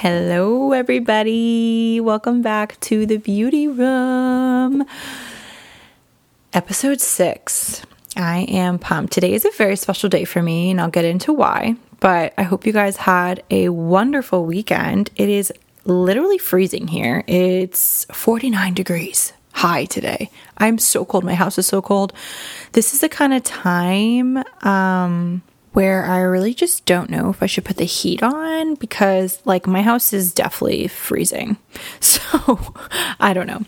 Hello, everybody. Welcome back to the beauty room. Episode six. I am pumped. Today is a very special day for me, and I'll get into why. But I hope you guys had a wonderful weekend. It is literally freezing here. It's 49 degrees high today. I'm so cold. My house is so cold. This is the kind of time um, where I really just don't know if I should put the heat on because, like, my house is definitely freezing. So I don't know.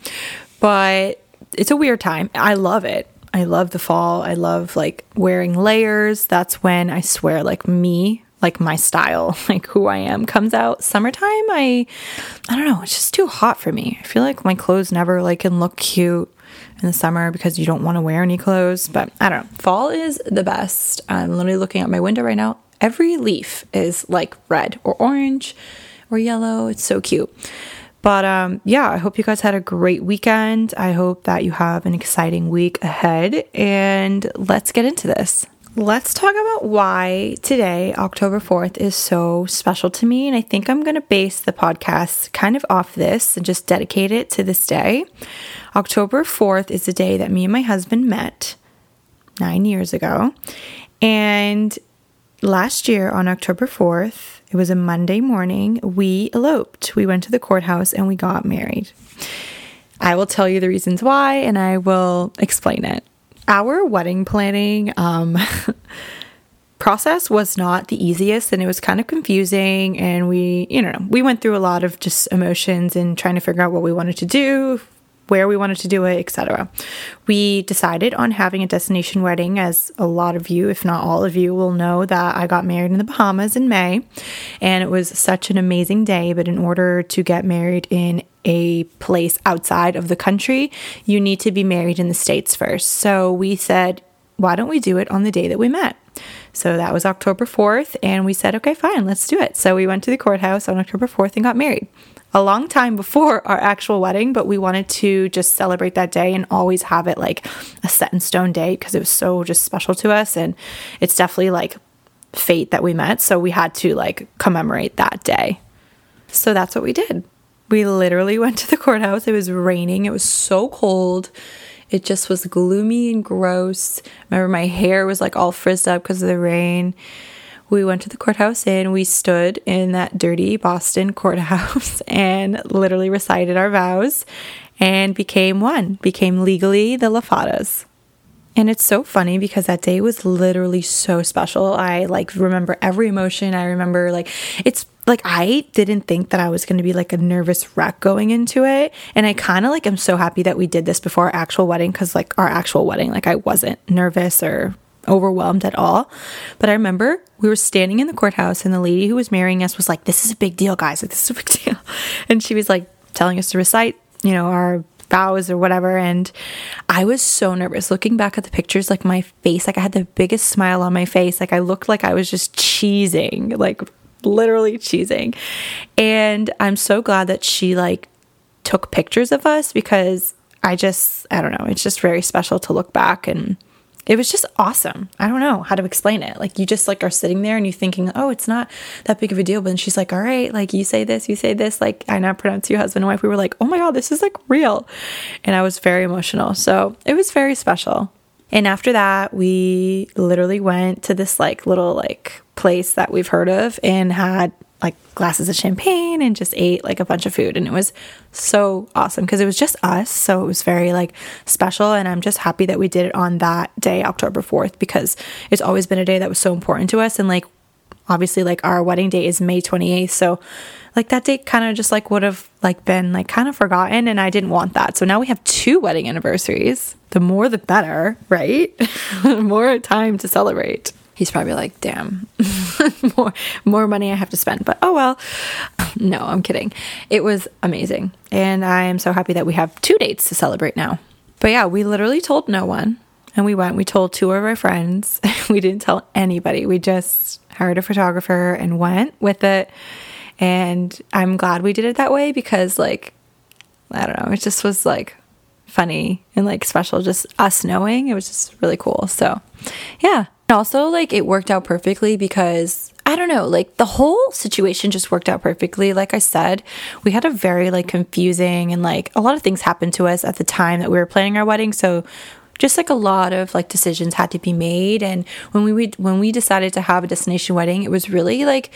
But it's a weird time. I love it. I love the fall. I love like wearing layers. That's when I swear, like, me like my style, like who I am comes out. Summertime, I I don't know, it's just too hot for me. I feel like my clothes never like can look cute in the summer because you don't want to wear any clothes, but I don't know. Fall is the best. I'm literally looking out my window right now. Every leaf is like red or orange or yellow. It's so cute. But um, yeah, I hope you guys had a great weekend. I hope that you have an exciting week ahead. And let's get into this. Let's talk about why today, October 4th, is so special to me. And I think I'm going to base the podcast kind of off this and just dedicate it to this day. October 4th is the day that me and my husband met nine years ago. And last year on October 4th, it was a Monday morning, we eloped. We went to the courthouse and we got married. I will tell you the reasons why and I will explain it our wedding planning um, process was not the easiest and it was kind of confusing. And we, you know, we went through a lot of just emotions and trying to figure out what we wanted to do, where we wanted to do it, etc. We decided on having a destination wedding, as a lot of you, if not all of you, will know that I got married in the Bahamas in May, and it was such an amazing day. But in order to get married in a place outside of the country, you need to be married in the States first. So we said, why don't we do it on the day that we met? So that was October 4th, and we said, okay, fine, let's do it. So we went to the courthouse on October 4th and got married a long time before our actual wedding, but we wanted to just celebrate that day and always have it like a set in stone date because it was so just special to us. And it's definitely like fate that we met. So we had to like commemorate that day. So that's what we did. We literally went to the courthouse. It was raining, it was so cold. It just was gloomy and gross. Remember, my hair was like all frizzed up because of the rain we went to the courthouse and we stood in that dirty Boston courthouse and literally recited our vows and became one, became legally the Lafadas. And it's so funny because that day was literally so special. I like remember every emotion. I remember like it's like I didn't think that I was going to be like a nervous wreck going into it. And I kind of like am so happy that we did this before our actual wedding cuz like our actual wedding like I wasn't nervous or overwhelmed at all. But I remember we were standing in the courthouse and the lady who was marrying us was like, This is a big deal, guys. Like, this is a big deal. And she was like telling us to recite, you know, our vows or whatever. And I was so nervous looking back at the pictures, like my face, like I had the biggest smile on my face. Like I looked like I was just cheesing, like literally cheesing. And I'm so glad that she like took pictures of us because I just, I don't know, it's just very special to look back and it was just awesome. I don't know how to explain it. Like you just like are sitting there and you thinking, oh, it's not that big of a deal. But then she's like, all right, like you say this, you say this. Like I now pronounce you husband and wife. We were like, oh my God, this is like real. And I was very emotional. So it was very special. And after that, we literally went to this like little like place that we've heard of and had like glasses of champagne and just ate like a bunch of food. And it was so awesome because it was just us. So it was very like special. And I'm just happy that we did it on that day October 4th because it's always been a day that was so important to us. And like obviously like our wedding day is May 28th so like that date kind of just like would have like been like kind of forgotten. And I didn't want that. So now we have two wedding anniversaries. The more the better right? More time to celebrate he's probably like, damn, more more money I have to spend. But oh well. No, I'm kidding. It was amazing. And I am so happy that we have two dates to celebrate now. But yeah, we literally told no one. And we went, we told two of our friends. we didn't tell anybody. We just hired a photographer and went with it. And I'm glad we did it that way because, like, I don't know, it just was like funny and like special. Just us knowing it was just really cool. So, yeah, also, like, it worked out perfectly because I don't know, like the whole situation just worked out perfectly. Like I said, we had a very like confusing and like a lot of things happened to us at the time that we were planning our wedding. So just like a lot of like decisions had to be made and when we when we decided to have a destination wedding, it was really like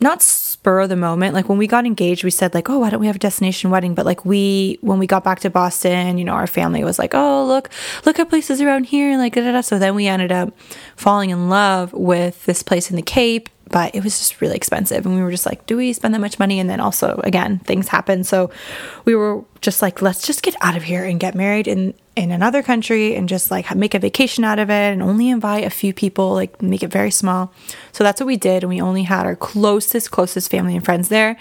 not spur of the moment. Like when we got engaged, we said like, "Oh, why don't we have a destination wedding?" But like we, when we got back to Boston, you know, our family was like, "Oh, look, look at places around here," like da, da, da. So then we ended up falling in love with this place in the Cape, but it was just really expensive, and we were just like, "Do we spend that much money?" And then also, again, things happen, so we were just like, "Let's just get out of here and get married in in another country and just like make a vacation out of it and only invite a few people, like make it very small. So that's what we did. And we only had our closest, closest family and friends there.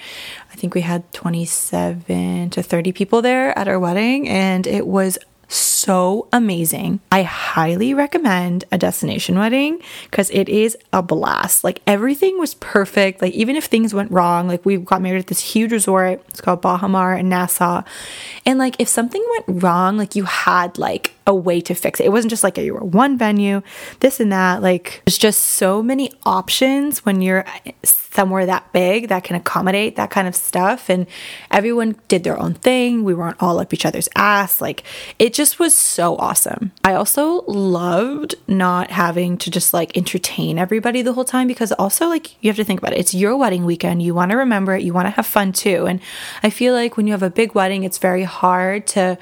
I think we had 27 to 30 people there at our wedding, and it was so amazing. I highly recommend a destination wedding because it is a blast. Like everything was perfect. Like even if things went wrong, like we got married at this huge resort. It's called Baha Mar in Nassau. And like if something went wrong, like you had like a way to fix it. It wasn't just like you were one venue, this and that. Like there's just so many options when you're eh, somewhere that big that can accommodate that kind of stuff. And everyone did their own thing. We weren't all up each other's ass. Like it just was so awesome. I also loved not having to just like entertain everybody the whole time because also like you have to think about it. It's your wedding weekend. You want to remember it. You want to have fun too. And I feel like when you have a big wedding, it's very hard to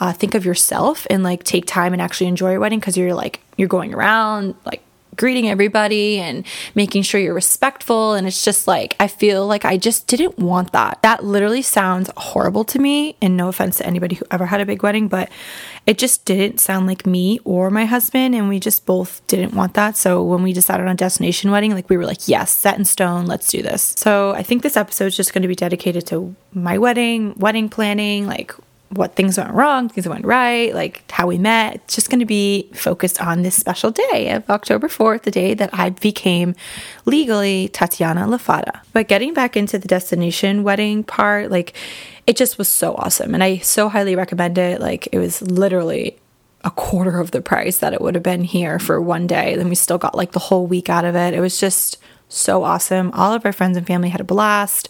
uh, think of yourself and like take time and actually enjoy your wedding because you're like you're going around like greeting everybody and making sure you're respectful and it's just like I feel like I just didn't want that. That literally sounds horrible to me and no offense to anybody who ever had a big wedding, but it just didn't sound like me or my husband and we just both didn't want that. So when we decided on destination wedding, like we were like, yes, set in stone, let's do this. So I think this episode is just going to be dedicated to my wedding, wedding planning, like what things went wrong, things went right, like how we met. It's just going to be focused on this special day of October 4th, the day that I became legally Tatiana Lafada. But getting back into the destination wedding part, like it just was so awesome. And I so highly recommend it. Like it was literally a quarter of the price that it would have been here for one day. Then we still got like the whole week out of it. It was just so awesome. All of our friends and family had a blast.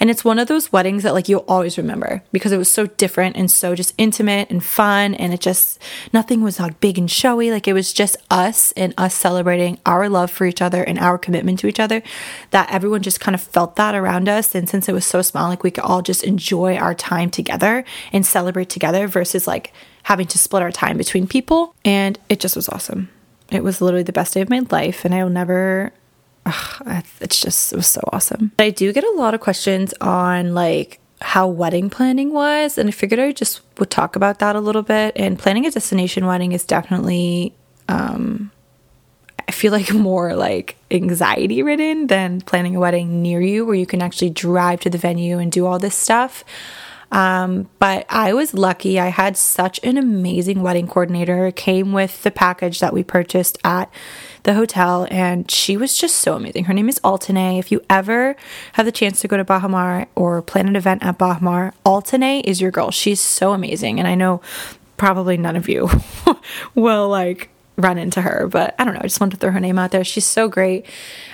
And it's one of those weddings that like you'll always remember because it was so different and so just intimate and fun and it just nothing was like big and showy. Like it was just us and us celebrating our love for each other and our commitment to each other that everyone just kind of felt that around us and since it was so small like we could all just enjoy our time together and celebrate together versus like having to split our time between people and it just was awesome. It was literally the best day of my life and I will never ugh, it's just it was so awesome. I do get a lot of questions on like how wedding planning was, and I figured I just would talk about that a little bit. And planning a destination wedding is definitely, um, I feel like more like anxiety ridden than planning a wedding near you, where you can actually drive to the venue and do all this stuff. Um, but I was lucky. I had such an amazing wedding coordinator. Came with the package that we purchased at the hotel, and she was just so amazing. Her name is Altane. If you ever have the chance to go to Baha Mar or plan an event at Baha Mar, Altane is your girl. She's so amazing. And I know probably none of you will like run into her, but I don't know. I just wanted to throw her name out there. She's so great.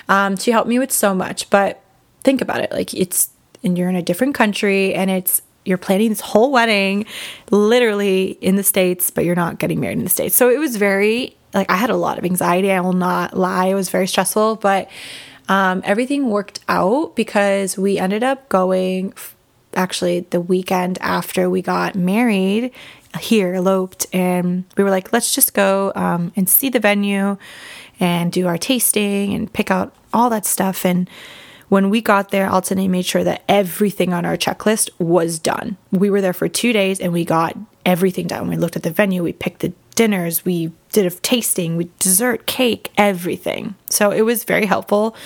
Um, she helped me with so much, but think about it. Like it's, and you're in a different country and it's you're planning this whole wedding literally in the States, but you're not getting married in the States. So it was very, like, I had a lot of anxiety. I will not lie. It was very stressful, but um, everything worked out because we ended up going actually the weekend after we got married here, eloped, and we were like, let's just go um, and see the venue and do our tasting and pick out all that stuff. And when we got there, Altane made sure that everything on our checklist was done. We were there for two days and we got everything done. We looked at the venue, we picked the dinners, we did a tasting, we dessert, cake, everything. So it was very helpful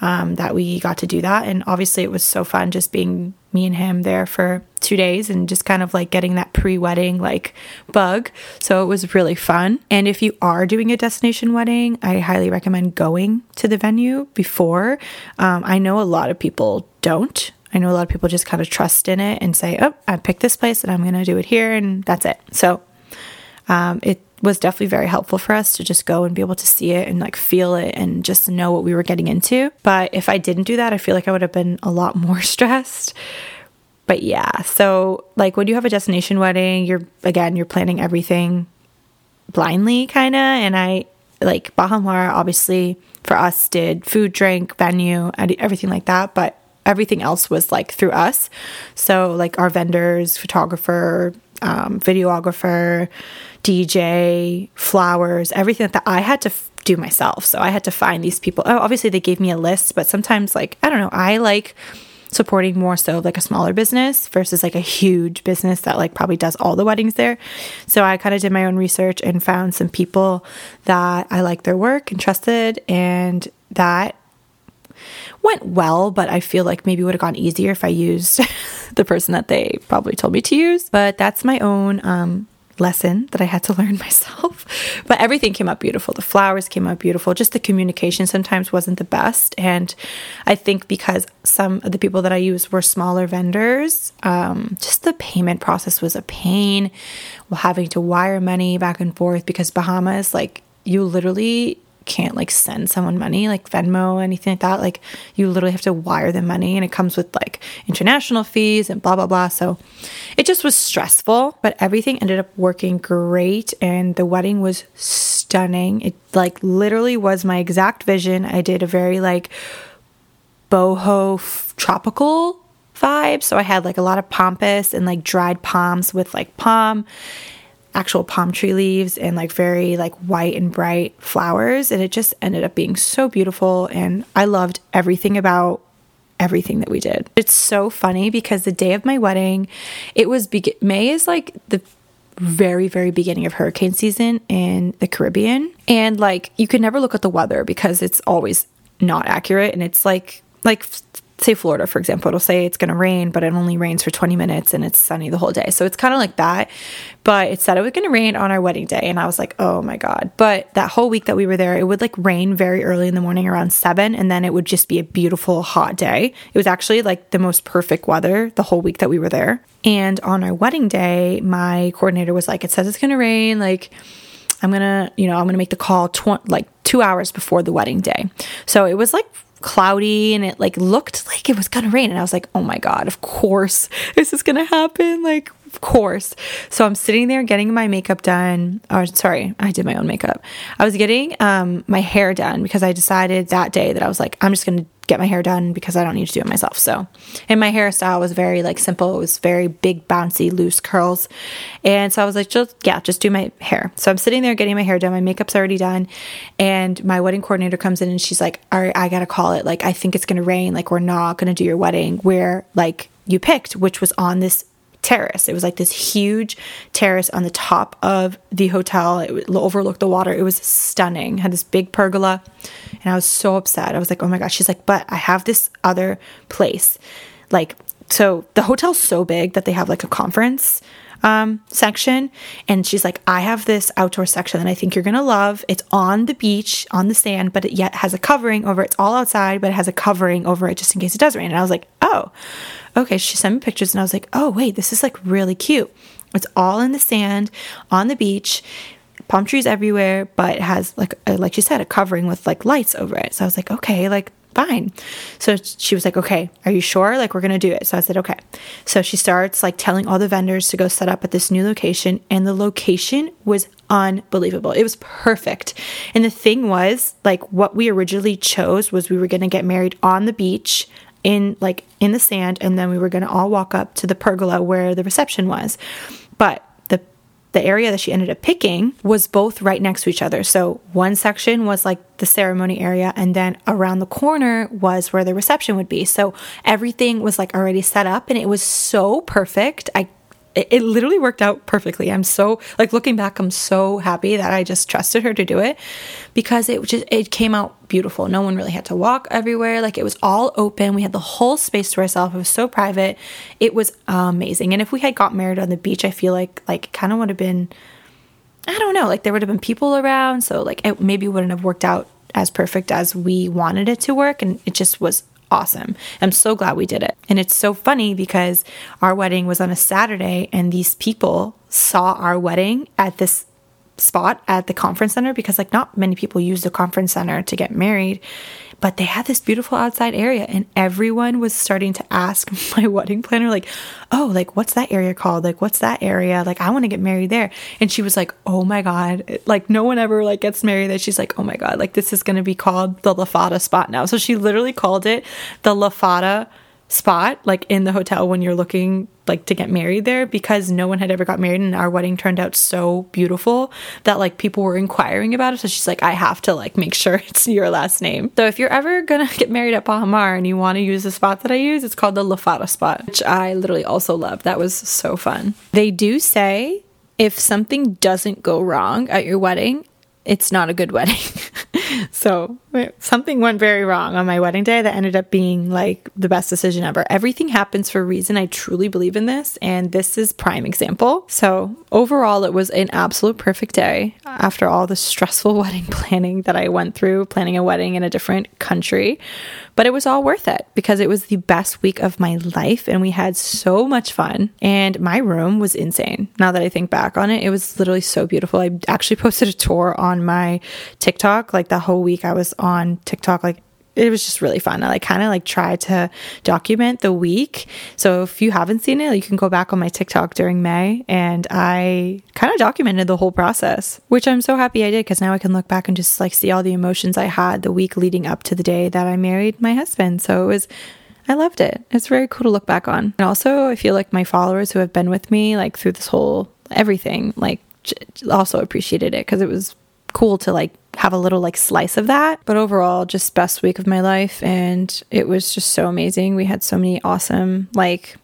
um, that we got to do that. And obviously, it was so fun just being me and him there for two days and just kind of like getting that pre wedding like bug. So it was really fun. And if you are doing a destination wedding, I highly recommend going to the venue before. Um, I know a lot of people don't. I know a lot of people just kind of trust in it and say, oh, I picked this place and I'm going to do it here and that's it. So um, it was definitely very helpful for us to just go and be able to see it and like feel it and just know what we were getting into. But if I didn't do that, I feel like I would have been a lot more stressed. But yeah, so like when you have a destination wedding, you're again, you're planning everything blindly kind of. And I like Baha Mar, obviously, for us, did food, drink, venue, everything like that. But everything else was like through us. So, like our vendors, photographer, um, videographer, DJ, flowers, everything that I had to f- do myself. So I had to find these people. Oh, obviously they gave me a list, but sometimes like I don't know, I like supporting more so like a smaller business versus like a huge business that like probably does all the weddings there. So I kind of did my own research and found some people that I like their work and trusted and that went well, but I feel like maybe would have gone easier if I used the person that they probably told me to use. But that's my own um, lesson that I had to learn myself. but everything came out beautiful. The flowers came out beautiful. Just the communication sometimes wasn't the best. And I think because some of the people that I used were smaller vendors, um, just the payment process was a pain. Having to wire money back and forth because Bahamas, like, you literally can't like send someone money, like Venmo, anything like that. Like you literally have to wire them money and it comes with like international fees and blah, blah, blah. So it just was stressful, but everything ended up working great. And the wedding was stunning. It like literally was my exact vision. I did a very like boho f- tropical vibe. So I had like a lot of pampas and like dried palms with like palm actual palm tree leaves and like very like white and bright flowers and it just ended up being so beautiful and I loved everything about everything that we did. It's so funny because the day of my wedding, it was be- May is like the very very beginning of hurricane season in the Caribbean and like you can never look at the weather because it's always not accurate and it's like like say Florida, for example, it'll say it's going to rain, but it only rains for 20 minutes and it's sunny the whole day. So it's kind of like that. But it said it was going to rain on our wedding day. And I was like, oh my God. But that whole week that we were there, it would like rain very early in the morning around seven. And then it would just be a beautiful hot day. It was actually like the most perfect weather the whole week that we were there. And on our wedding day, my coordinator was like, it says it's going to rain. Like, I'm going to, you know, I'm going to make the call tw- like two hours before the wedding day. So it was like cloudy and it like looked like it was gonna rain. And i was like oh my god of course this is gonna happen like of course. So i'm sitting there getting my makeup done. Or sorry i did my own makeup. I was getting um, my hair done because i decided that day that i was like i'm just gonna get my hair done because I don't need to do it myself. So, and my hairstyle was very like simple. It was very big, bouncy, loose curls. And so I was like, just, yeah, just do my hair. So I'm sitting there getting my hair done. My makeup's already done. And my wedding coordinator comes in and she's like, all right, I got to call it. Like, I think it's going to rain. Like, we're not going to do your wedding where like you picked, which was on this terrace. It was like this huge terrace on the top of the hotel. It overlooked the water. It was stunning. Had this big pergola, and I was so upset. I was like, "Oh my gosh!" She's like, "But I have this other place." Like, so the hotel's so big that they have like a conference um, section. And she's like, I have this outdoor section that I think you're going to love. It's on the beach, on the sand, but it yet has a covering over It's all outside, but it has a covering over it just in case it does rain. And I was like, oh, okay. She sent me pictures and I was like, oh, wait, this is like really cute. It's all in the sand on the beach palm trees everywhere, but it has like like she said a covering with like lights over it. So I was like, okay, like fine. So she was like, okay, are you sure? Like, we're going to do it. So I said, okay. So she starts like telling all the vendors to go set up at this new location. And the location was unbelievable. It was perfect. And the thing was, like, what we originally chose was we were going to get married on the beach in like in the sand and then we were going to all walk up to the pergola where the reception was but the area that she ended up picking was both right next to each other. So one section was like the ceremony area, and then around the corner was where the reception would be. So everything was like already set up, and it was so perfect. I it, it literally worked out perfectly. I'm so like looking back, I'm so happy that I just trusted her to do it because it just it came out beautiful. No one really had to walk everywhere. Like it was all open. We had the whole space to ourselves. It was so private. It was amazing. And if we had got married on the beach, I feel like like kind of would have been I don't know, like there would have been people around, so like it maybe wouldn't have worked out as perfect as we wanted it to work and it just was awesome. I'm so glad we did it. And it's so funny because our wedding was on a Saturday and these people saw our wedding at this spot at the conference center because like not many people use the conference center to get married but they had this beautiful outside area and everyone was starting to ask my wedding planner like oh like what's that area called? Like what's that area? Like i want to get married there. And she was like oh my god. Like no one ever like gets married there. She's like oh my god like this is going to be called the lafada spot now. So she literally called it the lafada spot like in the hotel when you're looking like to get married there because no one had ever got married and our wedding turned out so beautiful that like people were inquiring about it so she's like I have to like make sure it's your last name. So if you're ever going to get married at Baha Mar and you want to use the spot that I use it's called the Lafada spot which I literally also love. That was so fun. They do say if something doesn't go wrong at your wedding it's not a good wedding. so something went very wrong on my wedding day that ended up being like the best decision ever. Everything happens for a reason. I truly believe in this, and this is prime example. So overall, it was an absolute perfect day after all the stressful wedding planning that I went through, planning a wedding in a different country. But it was all worth it because it was the best week of my life and we had so much fun. And my room was insane. Now that I think back on it, it was literally so beautiful. I actually posted a tour on my TikTok. Like the whole week I was on TikTok, like it was just really fun. I like kind of like try to document the week. So if you haven't seen it, you can go back on my TikTok during May and I kind of documented the whole process, which I'm so happy I did because now I can look back and just like see all the emotions I had the week leading up to the day that I married my husband. So it was I loved it. It's very cool to look back on. And also, I feel like my followers who have been with me like through this whole everything like also appreciated it because it was cool to like have a little like slice of that. But overall, just best week of my life. And it was just so amazing. We had so many awesome, like,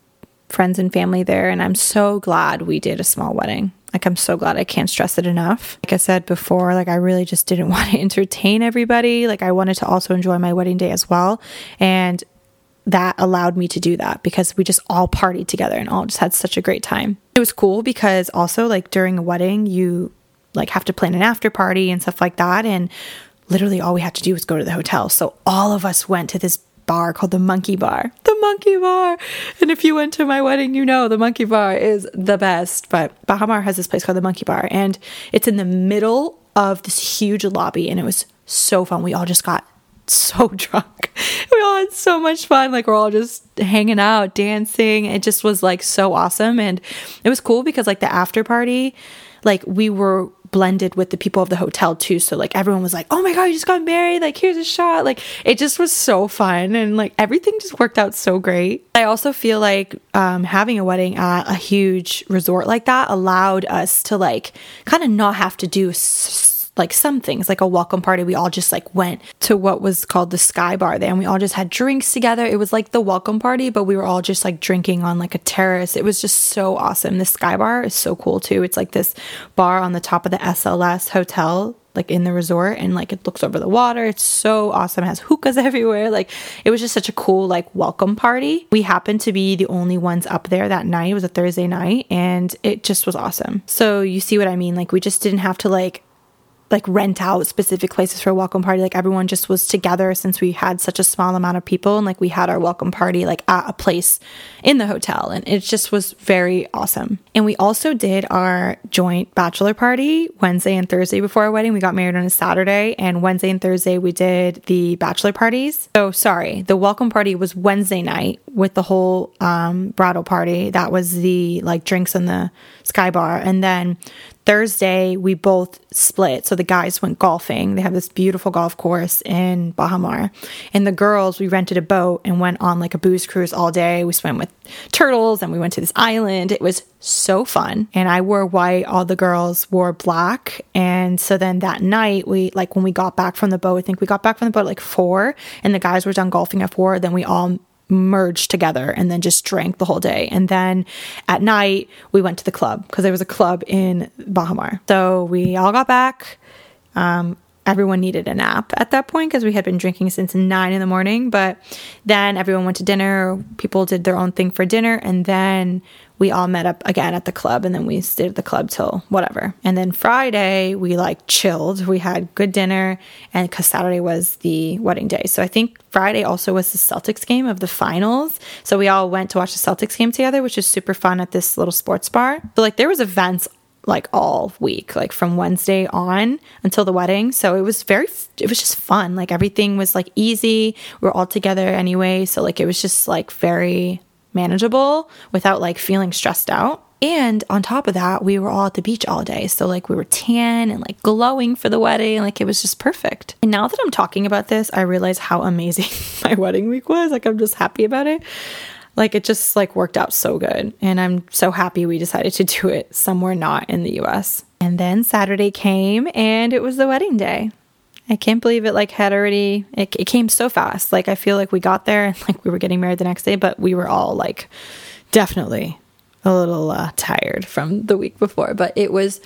friends and family there. And I'm so glad we did a small wedding. Like, I'm so glad I can't stress it enough. Like I said before, like, I really just didn't want to entertain everybody. Like, I wanted to also enjoy my wedding day as well. And that allowed me to do that because we just all partied together and all just had such a great time. It was cool because also, like, during a wedding, you like have to plan an after party and stuff like that. And literally all we had to do was go to the hotel. So all of us went to this bar called the Monkey Bar. The Monkey Bar. And if you went to my wedding, you know the Monkey Bar is the best. But Baha Mar has this place called the Monkey Bar, and it's in the middle of this huge lobby, and it was so fun. We all just got so drunk. We all had so much fun. Like we're all just hanging out, dancing. It just was like so awesome. And it was cool because like the after party, like we were blended with the people of the hotel too. So like everyone was like, "Oh my god, you just got married! Like here's a shot!" Like it just was so fun and like everything just worked out so great. I also feel like um, having a wedding at a huge resort like that allowed us to like kind of not have to do. Like some things, like a welcome party. We all just like went to what was called the Sky Bar there and we all just had drinks together. It was like the welcome party, but we were all just like drinking on like a terrace. It was just so awesome. The Sky Bar is so cool too. It's like this bar on the top of the SLS hotel like in the resort and like it looks over the water. It's so awesome. It has hookahs everywhere. Like it was just such a cool like welcome party. We happened to be the only ones up there that night. It was a Thursday night and it just was awesome. So you see what I mean? Like we just didn't have to like like rent out specific places for a welcome party. Like everyone just was together since we had such a small amount of people and like we had our welcome party like at a place in the hotel and it just was very awesome. And we also did our joint bachelor party Wednesday and Thursday before our wedding. We got married on a Saturday and Wednesday and Thursday we did the bachelor parties. So sorry, the welcome party was Wednesday night with the whole um bridal party. That was the like drinks in the sky bar and then Thursday, we both split. So the guys went golfing. They have this beautiful golf course in Baha Mar. And the girls, we rented a boat and went on like a booze cruise all day. We swam with turtles and we went to this island. It was so fun. And I wore white, all the girls wore black. And so then that night, we like when we got back from the boat, I think we got back from the boat at like four, and the guys were done golfing at four. Then we all merged together and then just drank the whole day. And then at night, we went to the club because there was a club in Baha Mar. So we all got back. Um, everyone needed a nap at that point because we had been drinking since nine in the morning. But then everyone went to dinner. People did their own thing for dinner. And then we all met up again at the club and then we stayed at the club till whatever. And then Friday, we like chilled. We had good dinner and because Saturday was the wedding day. So I think Friday also was the Celtics game of the finals. So we all went to watch the Celtics game together, which is super fun at this little sports bar. But like there was events like all week, like from Wednesday on until the wedding. So it was very, it was just fun. Like everything was like easy. We are all together anyway. So like it was just like very manageable without like feeling stressed out. And on top of that, we were all at the beach all day. So, like, we were tan and like glowing for the wedding. Like, it was just perfect. And now that I'm talking about this, I realize how amazing my wedding week was. Like, I'm just happy about it. Like, it just like worked out so good. And I'm so happy we decided to do it somewhere not in the US. And then Saturday came and it was the wedding day. I can't believe it like had already it, it came so fast. Like I feel like we got there and like we were getting married the next day, but we were all like definitely a little uh, tired from the week before, but it was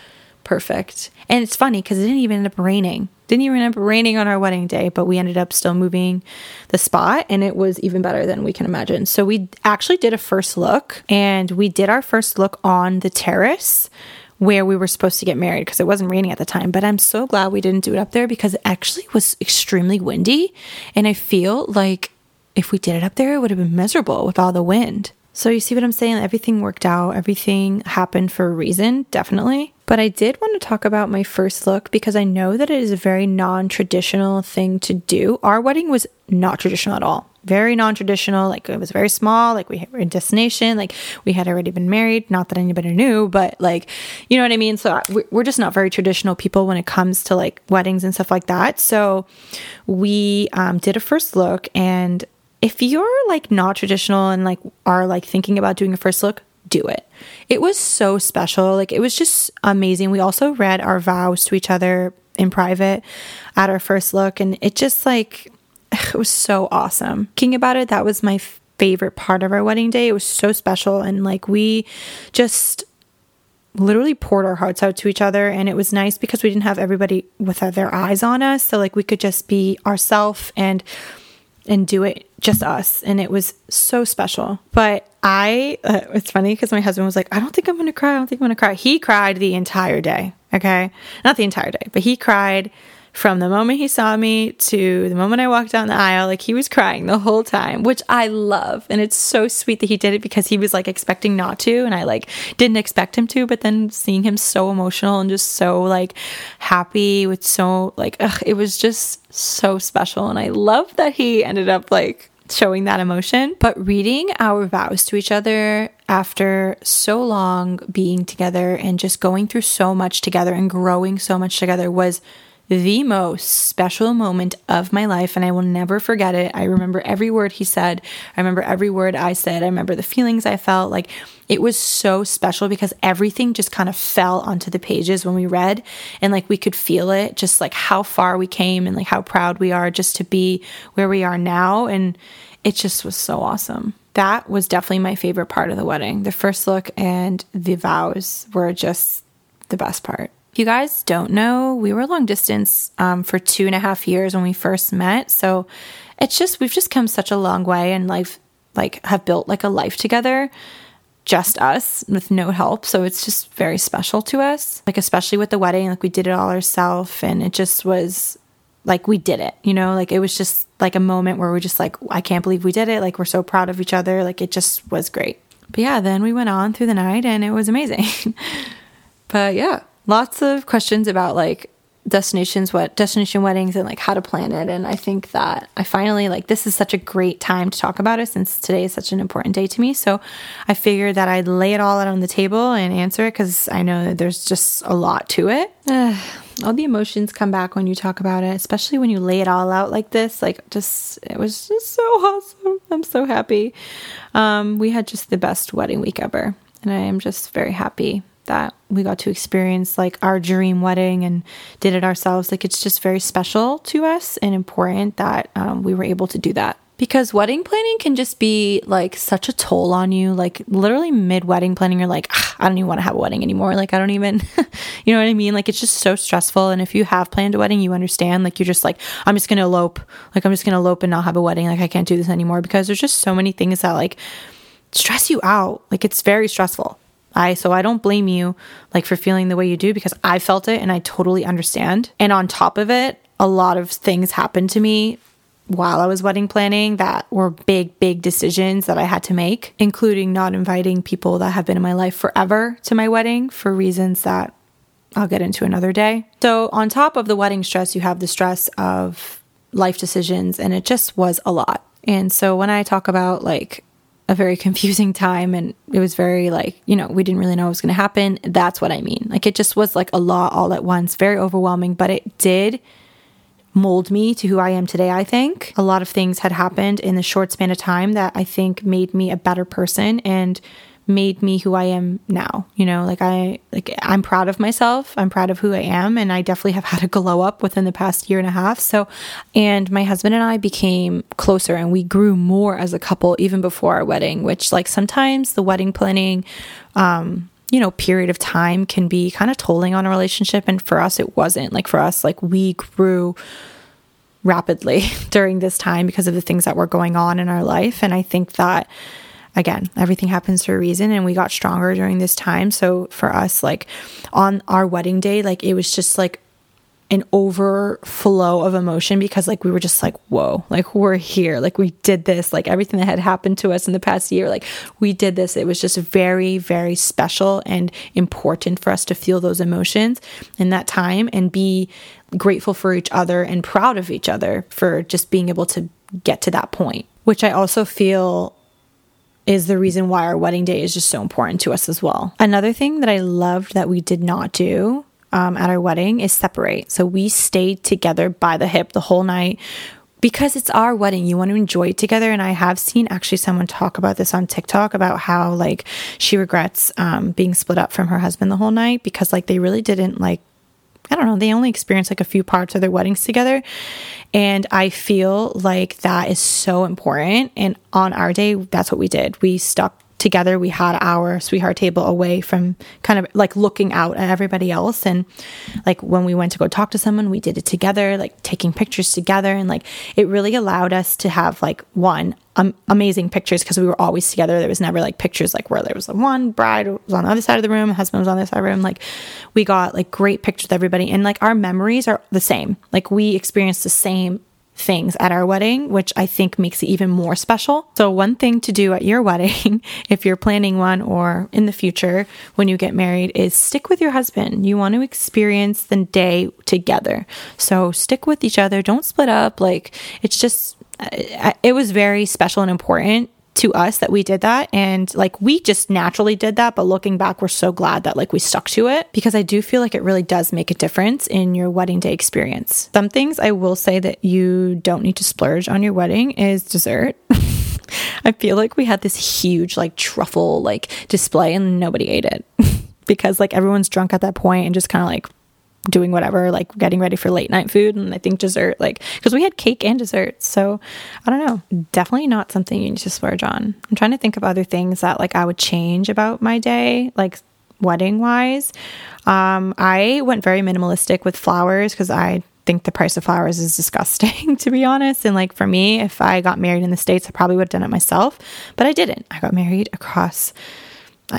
perfect. And it's funny because it didn't even end up raining. Didn't even end up raining on our wedding day, but we ended up still moving the spot and it was even better than we can imagine. So we actually did a first look and we did our first look on the terrace where we were supposed to get married because it wasn't raining at the time. But I'm so glad we didn't do it up there because it actually was extremely windy. And I feel like if we did it up there, it would have been miserable with all the wind. So you see what I'm saying? Everything worked out, everything happened for a reason, definitely. But I did want to talk about my first look because I know that it is a very non traditional thing to do. Our wedding was not traditional at all. Very non traditional. Like it was very small. Like we were in destination. Like we had already been married. Not that anybody knew, but like, you know what I mean? So we're just not very traditional people when it comes to like weddings and stuff like that. So we um, did a first look and if you're like not traditional and like are like thinking about doing a first look, do it. It was so special. Like it was just amazing. We also read our vows to each other in private at our first look and it just like it was so awesome. Thinking about it, that was my favorite part of our wedding day. It was so special and like we just literally poured our hearts out to each other and it was nice because we didn't have everybody with their eyes on us so like we could just be ourselves and and do it just us. And it was so special. But I, uh, it's funny because my husband was like, I don't think I'm going to cry. I don't think I'm going to cry. He cried the entire day. Okay. Not the entire day, but he cried from the moment he saw me to the moment I walked down the aisle, like he was crying the whole time, which I love. And it's so sweet that he did it because he was like expecting not to. And I like didn't expect him to, but then seeing him so emotional and just so like happy with so like, ugh, it was just so special. And I love that he ended up like showing that emotion. But reading our vows to each other after so long being together and just going through so much together and growing so much together was the most special moment of my life, and I will never forget it. I remember every word he said. I remember every word I said. I remember the feelings I felt. Like it was so special because everything just kind of fell onto the pages when we read, and like we could feel it, just like how far we came and like how proud we are just to be where we are now. And it just was so awesome. That was definitely my favorite part of the wedding. The first look and the vows were just the best part you guys don't know, we were long distance um, for two and a half years when we first met. So it's just, we've just come such a long way and life, like, have built like a life together, just us with no help. So it's just very special to us. Like, especially with the wedding, like, we did it all ourselves and it just was like, we did it, you know, like, it was just like a moment where we're just like, I can't believe we did it. Like, we're so proud of each other. Like, it just was great. But yeah, then we went on through the night and it was amazing. but yeah, lots of questions about like destinations what destination weddings and like how to plan it. And i think that i finally like this is such a great time to talk about it since today is such an important day to me. So i figured that i'd lay it all out on the table and answer it because i know that there's just a lot to it. All the emotions come back when you talk about it especially when you lay it all out like this. Like just it was just so awesome. I'm so happy. Um, we had just the best wedding week ever and i am just very happy that we got to experience like our dream wedding and did it ourselves. Like it's just very special to us and important that um, we were able to do that. Because wedding planning can just be like such a toll on you. Like literally mid wedding planning, you're like, ah, I don't even want to have a wedding anymore. Like I don't even, you know what I mean? Like it's just so stressful. And if you have planned a wedding, you understand. Like you're just like, I'm just gonna elope. Like I'm just gonna elope and not have a wedding. Like I can't do this anymore because there's just so many things that like stress you out. Like it's very stressful. I so I don't blame you like for feeling the way you do because I felt it and I totally understand. And on top of it, a lot of things happened to me while I was wedding planning that were big, big decisions that I had to make, including not inviting people that have been in my life forever to my wedding for reasons that I'll get into another day. So, on top of the wedding stress, you have the stress of life decisions, and it just was a lot. And so, when I talk about like a very confusing time and it was very like, you know, we didn't really know what was going to happen, that's what I mean. Like, it just was like a lot all at once, very overwhelming, but it did mold me to who I am today, I think. A lot of things had happened in the short span of time that I think made me a better person and made me who I am now. You know, like I like I'm proud of myself. I'm proud of who I am and I definitely have had a glow up within the past year and a half. So and my husband and I became closer and we grew more as a couple even before our wedding, which like sometimes the wedding planning um you know, period of time can be kind of tolling on a relationship. And for us, it wasn't. Like for us, like we grew rapidly during this time because of the things that were going on in our life. And I think that, again, everything happens for a reason. And we got stronger during this time. So for us, like on our wedding day, like it was just like an overflow of emotion because like we were just like whoa like we're here like we did this like everything that had happened to us in the past year like we did this it was just very very special and important for us to feel those emotions in that time and be grateful for each other and proud of each other for just being able to get to that point which i also feel is the reason why our wedding day is just so important to us as well. Another thing that I loved that we did not do um, at our wedding is separate. So we stayed together by the hip the whole night because it's our wedding. You want to enjoy it together. And I have seen actually someone talk about this on TikTok about how like she regrets um, being split up from her husband the whole night because like they really didn't like I don't know, they only experienced like a few parts of their weddings together. And I feel like that is so important. And on our day, that's what we did. We stuck together. We had our sweetheart table away from kind of like looking out at everybody else. And like when we went to go talk to someone we did it together like taking pictures together. And like it really allowed us to have like one um, amazing pictures because we were always together. There was never like pictures like where there was one bride was on the other side of the room husband was on the other side of the room. Like we got like great pictures of everybody. And like our memories are the same. Like we experienced the same things at our wedding, which I think makes it even more special. So, one thing to do at your wedding, if you're planning one or in the future when you get married, is stick with your husband. You want to experience the day together. So, stick with each other, don't split up. Like, it's just, it was very special and important to us that we did that and like we just naturally did that but looking back we're so glad that like we stuck to it because I do feel like it really does make a difference in your wedding day experience. Some things I will say that you don't need to splurge on your wedding is dessert. I feel like we had this huge like truffle like display and nobody ate it because like everyone's drunk at that point and just kind of like doing whatever, like getting ready for late night food. And I think dessert, like, because we had cake and dessert. So I don't know. Definitely not something you need to splurge on. I'm trying to think of other things that, like, I would change about my day, like, wedding wise. Um, I went very minimalistic with flowers because I think the price of flowers is disgusting, to be honest. And like for me, if I got married in the States, I probably would have done it myself, but I didn't. I got married across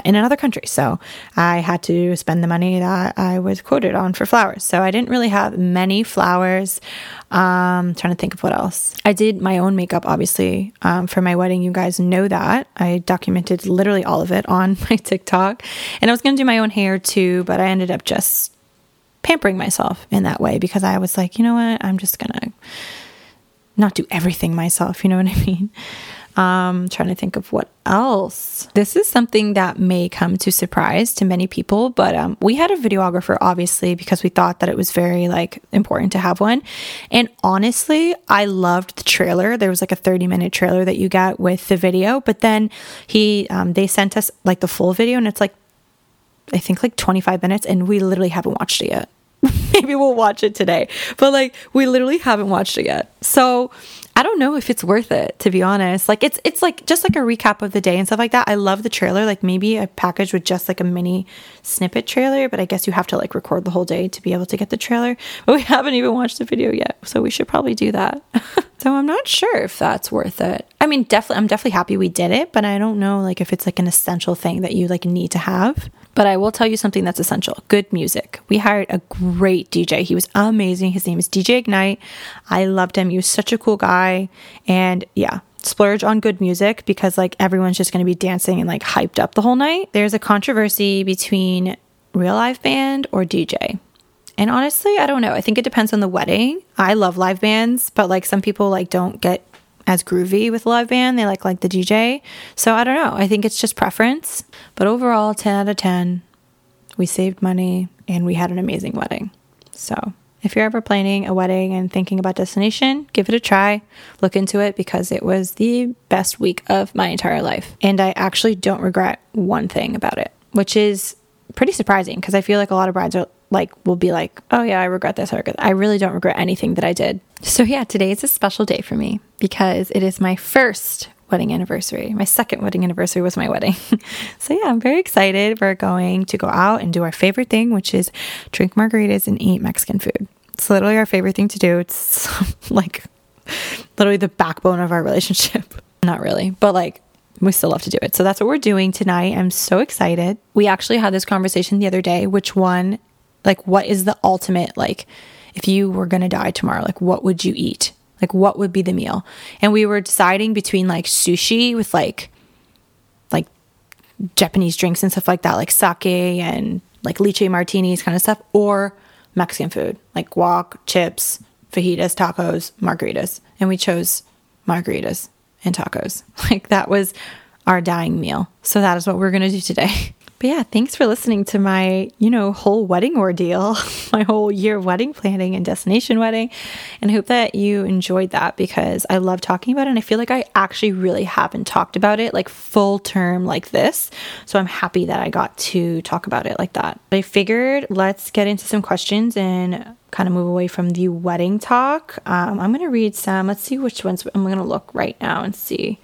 in another country. So I had to spend the money that I was quoted on for flowers. So I didn't really have many flowers. Um, trying to think of what else. I did my own makeup, obviously, um, for my wedding. You guys know that. I documented literally all of it on my TikTok. And I was going to do my own hair too, but I ended up just pampering myself in that way because I was like, you know what? I'm just going to not do everything myself. You know what I mean? Um, trying to think of what else. This is something that may come to surprise to many people, but um, we had a videographer obviously because we thought that it was very like important to have one. And honestly, I loved the trailer. There was like a 30 minute trailer that you got with the video, but then he um, they sent us like the full video and it's like I think like 25 minutes and we literally haven't watched it yet. Maybe we'll watch it today. But like we literally haven't watched it yet. So I don't know if it's worth it to be honest. Like it's it's like just like a recap of the day and stuff like that. I love the trailer. Like maybe a package with just like a mini snippet trailer, but I guess you have to like record the whole day to be able to get the trailer. But we haven't even watched the video yet, so we should probably do that. so I'm not sure if that's worth it. I mean, definitely I'm definitely happy we did it, but I don't know like if it's like an essential thing that you like need to have. But I will tell you something that's essential good music. We hired a great DJ. He was amazing. His name is DJ Ignite. I loved him. He was such a cool guy. And yeah, splurge on good music because like everyone's just going to be dancing and like hyped up the whole night. There's a controversy between real live band or DJ. And honestly, I don't know. I think it depends on the wedding. I love live bands, but like some people like don't get as groovy with live band. They like like the DJ. So I don't know. I think it's just preference. But overall, 10 out of 10. We saved money and we had an amazing wedding. So if you're ever planning a wedding and thinking about destination, give it a try. Look into it because it was the best week of my entire life. And I actually don't regret one thing about it, which is pretty surprising because I feel like a lot of brides are like will be like, "Oh yeah, I regret this." I regret. I really don't regret anything that I did. So yeah, today is a special day for me because it is my first wedding anniversary. My second wedding anniversary was my wedding. so yeah, I'm very excited. We're going to go out and do our favorite thing, which is drink margaritas and eat Mexican food. It's literally our favorite thing to do. It's like literally the backbone of our relationship. Not really, but like we still love to do it. So that's what we're doing tonight. I'm so excited. We actually had this conversation the other day. Which one, like, what is the ultimate, like, if you were going to die tomorrow, like, what would you eat? Like, what would be the meal? And we were deciding between like sushi with like, like Japanese drinks and stuff like that, like sake and like lychee martinis kind of stuff, or Mexican food, like guac, chips, fajitas, tacos, margaritas. And we chose margaritas and tacos. Like that was our dying meal. So that is what we're going to do today. But yeah, thanks for listening to my, you know, whole wedding ordeal, my whole year of wedding planning and destination wedding. And I hope that you enjoyed that because I love talking about it. And I feel like I actually really haven't talked about it like full term like this. So I'm happy that I got to talk about it like that. But I figured let's get into some questions and kind of move away from the wedding talk. Um, I'm going to read some. Let's see which ones I'm going to look right now and see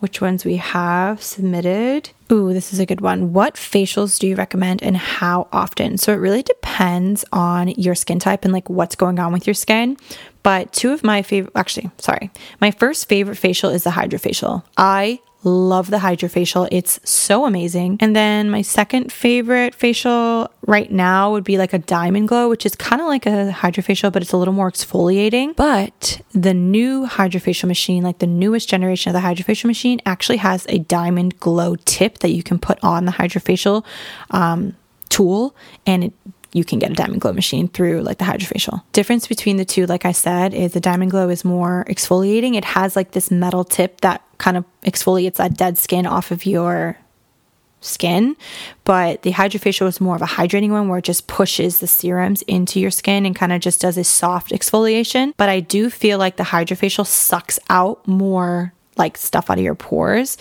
which ones we have submitted. Ooh, this is a good one. What facials do you recommend and how often? So it really depends on your skin type and like what's going on with your skin. But two of my favorite, actually, sorry, my first favorite facial is the HydraFacial. I Love the HydraFacial. It's so amazing. And then my second favorite facial right now would be like a Diamond Glow, which is kind of like a HydraFacial, but it's a little more exfoliating. But the new HydraFacial machine, like the newest generation of the HydraFacial machine, actually has a Diamond Glow tip that you can put on the HydraFacial um, tool and it you can get a diamond glow machine through like the HydraFacial. Difference between the two, like I said, is the diamond glow is more exfoliating. It has like this metal tip that kind of exfoliates that dead skin off of your skin, but the HydraFacial is more of a hydrating one where it just pushes the serums into your skin and kind of just does a soft exfoliation. But I do feel like the HydraFacial sucks out more like stuff out of your pores.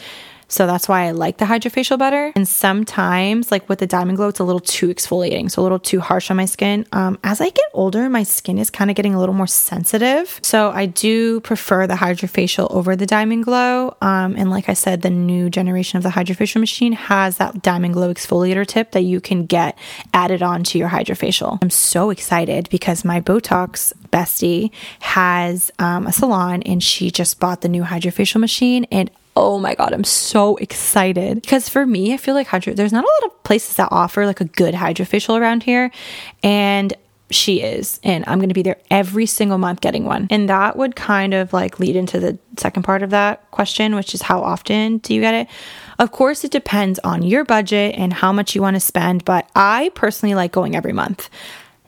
So that's why I like the hydrofacial better. And sometimes, like with the Diamond Glow, it's a little too exfoliating, so a little too harsh on my skin. Um, as I get older, my skin is kind of getting a little more sensitive. So I do prefer the hydrofacial over the Diamond Glow. Um, and like I said, the new generation of the hydrofacial machine has that Diamond Glow exfoliator tip that you can get added on to your hydrofacial. I'm so excited because my Botox bestie has um, a salon and she just bought the new hydrofacial machine and oh my god, I'm so excited. Because for me, I feel like hydro there's not a lot of places that offer like a good HydraFacial around here. And she is and i'm going to be there every single month getting one and that would kind of like lead into the second part of that question which is how often do you get it of course it depends on your budget and how much you want to spend but i personally like going every month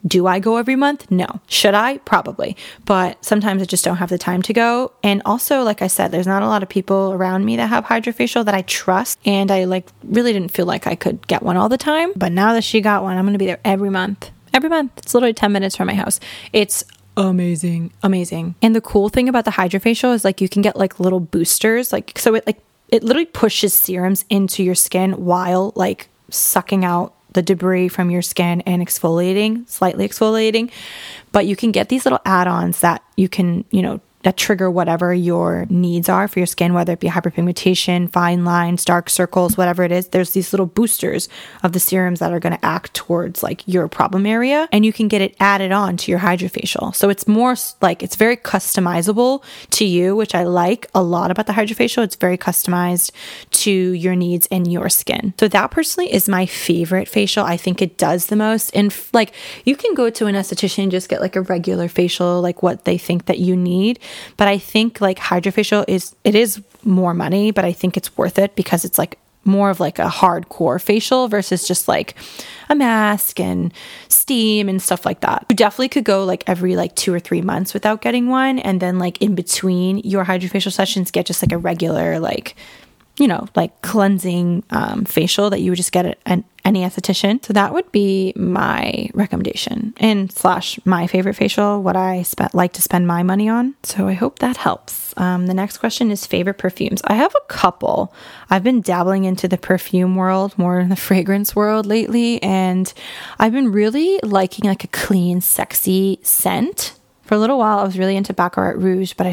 do I go every month? No. Should I? Probably. But sometimes I just don't have the time to go. And also, like I said, there's not a lot of people around me that have HydraFacial that I trust. And I like really didn't feel like I could get one all the time. But now that she got one, I'm going to be there every month. Every month. It's literally 10 minutes from my house. It's amazing. Amazing. And the cool thing about the HydraFacial is like you can get like little boosters. Like, so it like, it literally pushes serums into your skin while like sucking out the debris from your skin and exfoliating, slightly exfoliating. But you can get these little add ons that you can, you know, that trigger whatever your needs are for your skin, whether it be hyperpigmentation, fine lines, dark circles, whatever it is. There's these little boosters of the serums that are going to act towards like your problem area, and you can get it added on to your hydrofacial. So it's more like it's very customizable to you, which I like a lot about the hydrofacial. It's very customized to your needs and your skin. So that personally is my favorite facial. I think it does the most. And like you can go to an esthetician and just get like a regular facial, like what they think that you need. But I think like hydrofacial is it is more money, but I think it's worth it because it's like more of like a hardcore facial versus just like a mask and steam and stuff like that. You definitely could go like every like two or three months without getting one. And then like in between your hydrofacial sessions, get just like a regular like you know, like cleansing um, facial that you would just get at an, any esthetician. So that would be my recommendation and slash my favorite facial, what I spent like to spend my money on. So I hope that helps. Um, the next question is favorite perfumes. I have a couple. I've been dabbling into the perfume world, more in the fragrance world lately, and I've been really liking like a clean, sexy scent. For a little while, I was really into Baccarat Rouge, but I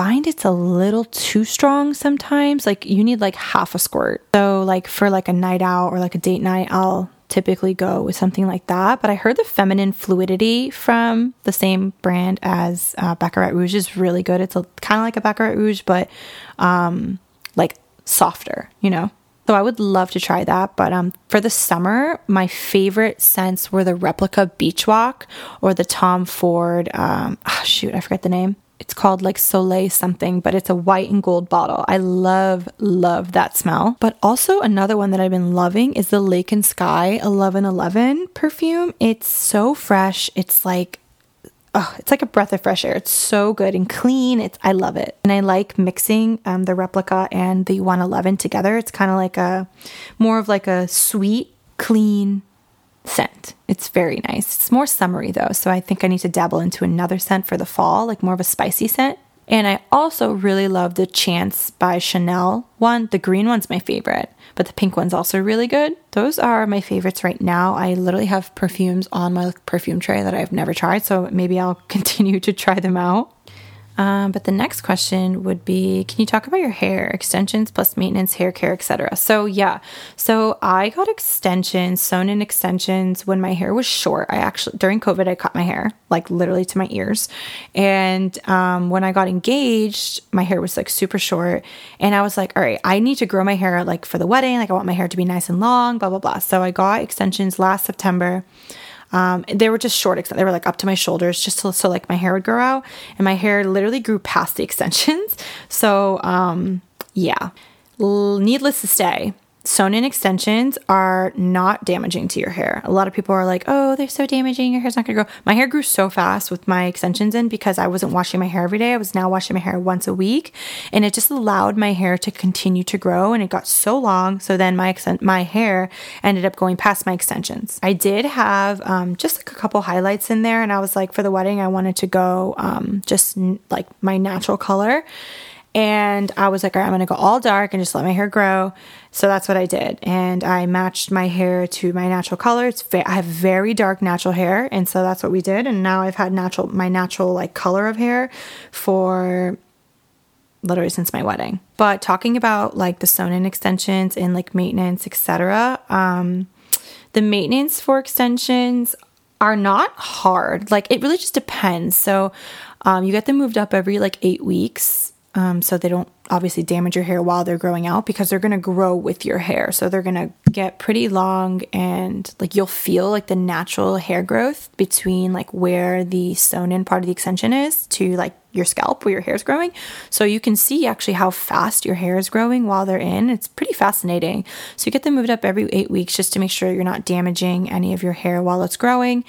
find it's a little too strong sometimes. Like you need like half a squirt. So like for like a night out or like a date night, I'll typically go with something like that. But I heard the feminine fluidity from the same brand as uh, Baccarat Rouge is really good. It's kind of like a Baccarat Rouge, but um, like softer, you know? So I would love to try that. But um, for the summer, my favorite scents were the replica Beach Walk or the Tom Ford. Um, oh, shoot, I forget the name it's called like Soleil something, but it's a white and gold bottle. I love, love that smell. But also another one that I've been loving is the Lake and Skye 1111 perfume. It's so fresh. It's like oh, it's like a breath of fresh air. It's so good and clean. It's I love it. And I like mixing um, the replica and the 111 together. It's kind of like a more of like a sweet, clean scent. It's very nice. It's more summery though, so I think I need to dabble into another scent for the fall, like more of a spicy scent. And I also really love the Chance by Chanel one. The green one's my favorite, but the pink one's also really good. Those are my favorites right now. I literally have perfumes on my perfume tray that I've never tried, so maybe I'll continue to try them out. Um, but the next question would be Can you talk about your hair, extensions plus maintenance, hair care, etc.? So, yeah. So, I got extensions, sewn in extensions when my hair was short. I actually, during COVID, I cut my hair like literally to my ears. And um, when I got engaged, my hair was like super short. And I was like, All right, I need to grow my hair like for the wedding. Like, I want my hair to be nice and long, blah, blah, blah. So, I got extensions last September. Um, they were just short. Except they were like up to my shoulders, just so, so like my hair would grow out, and my hair literally grew past the extensions. So um, yeah, L- needless to say, sewn in extensions are not damaging to your hair. A lot of people are like, oh, they're so damaging. Your hair's not going to grow. My hair grew so fast with my extensions in because I wasn't washing my hair every day. I was now washing my hair once a week. And it just allowed my hair to continue to grow. And it got so long. So then my, my hair ended up going past my extensions. I did have um, just like a couple highlights in there. And I was like, for the wedding, I wanted to go um, just like my natural color. And I was like, all right, I'm going to go all dark and just let my hair grow. So that's what I did. And I matched my hair to my natural color. It's va- I have very dark natural hair. And so that's what we did. And now I've had natural, my natural like color of hair for literally since my wedding. But talking about like the sewn in extensions and like maintenance, etc. Um, the maintenance for extensions are not hard. Like it really just depends. So um, you get them moved up every like eight weeks um, so they don't obviously damage your hair while they're growing out because they're going to grow with your hair. So they're going to get pretty long and like you'll feel like the natural hair growth between like where the sewn in part of the extension is to like your scalp where your hair is growing. So you can see actually how fast your hair is growing while they're in. It's pretty fascinating. So you get them moved up every eight weeks just to make sure you're not damaging any of your hair while it's growing.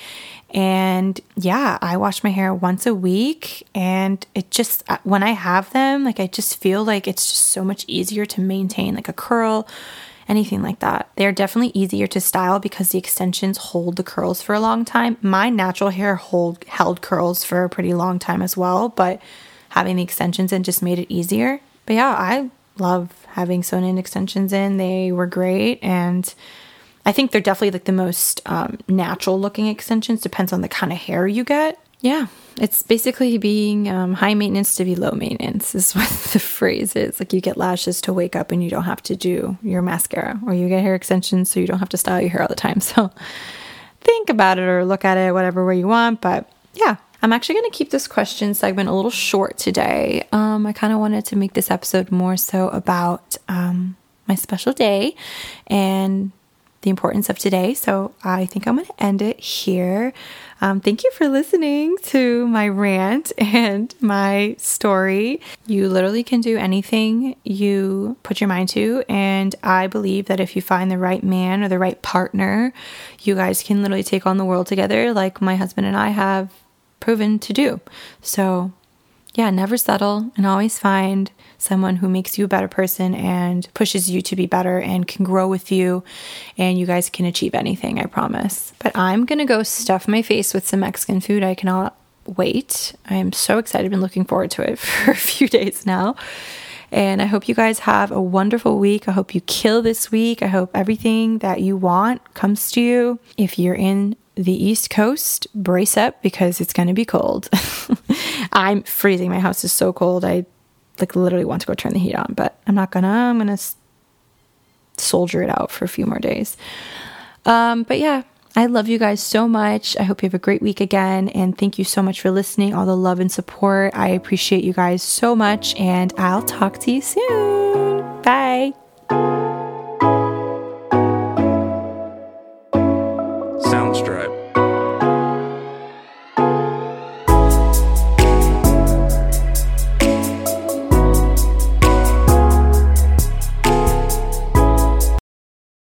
And yeah, I wash my hair once a week. And it just, uh, when I have them, like I just feel like it's just so much easier to maintain like a curl, anything like that. They're definitely easier to style because the extensions hold the curls for a long time. My natural hair hold held curls for a pretty long time as well, but having the extensions in just made it easier. But yeah, I love having sewn in extensions in. They were great and I think they're definitely like the most um, natural looking extensions. Depends on the kind of hair you get. Yeah, it's basically being um, high maintenance to be low maintenance, is what the phrase is. Like you get lashes to wake up and you don't have to do your mascara, or you get hair extensions so you don't have to style your hair all the time. So think about it or look at it, whatever way you want. But yeah, I'm actually going to keep this question segment a little short today. Um, I kind of wanted to make this episode more so about um, my special day and the importance of today. So I think I'm going to end it here. Um, thank you for listening to my rant and my story. You literally can do anything you put your mind to. And I believe that if you find the right man or the right partner, you guys can literally take on the world together, like my husband and I have proven to do. So, yeah, never settle and always find someone who makes you a better person and pushes you to be better and can grow with you. And you guys can achieve anything, I promise. But I'm going to go stuff my face with some Mexican food. I cannot wait. I am so excited. I've been looking forward to it for a few days now. And I hope you guys have a wonderful week. I hope you kill this week. I hope everything that you want comes to you. If you're in the East Coast, brace up because it's going to be cold. I'm freezing. My house is so cold. I like literally want to go turn the heat on, but I'm not gonna. I'm gonna soldier it out for a few more days. Um, but yeah, I love you guys so much. I hope you have a great week again. And thank you so much for listening, all the love and support. I appreciate you guys so much. And I'll talk to you soon. Bye.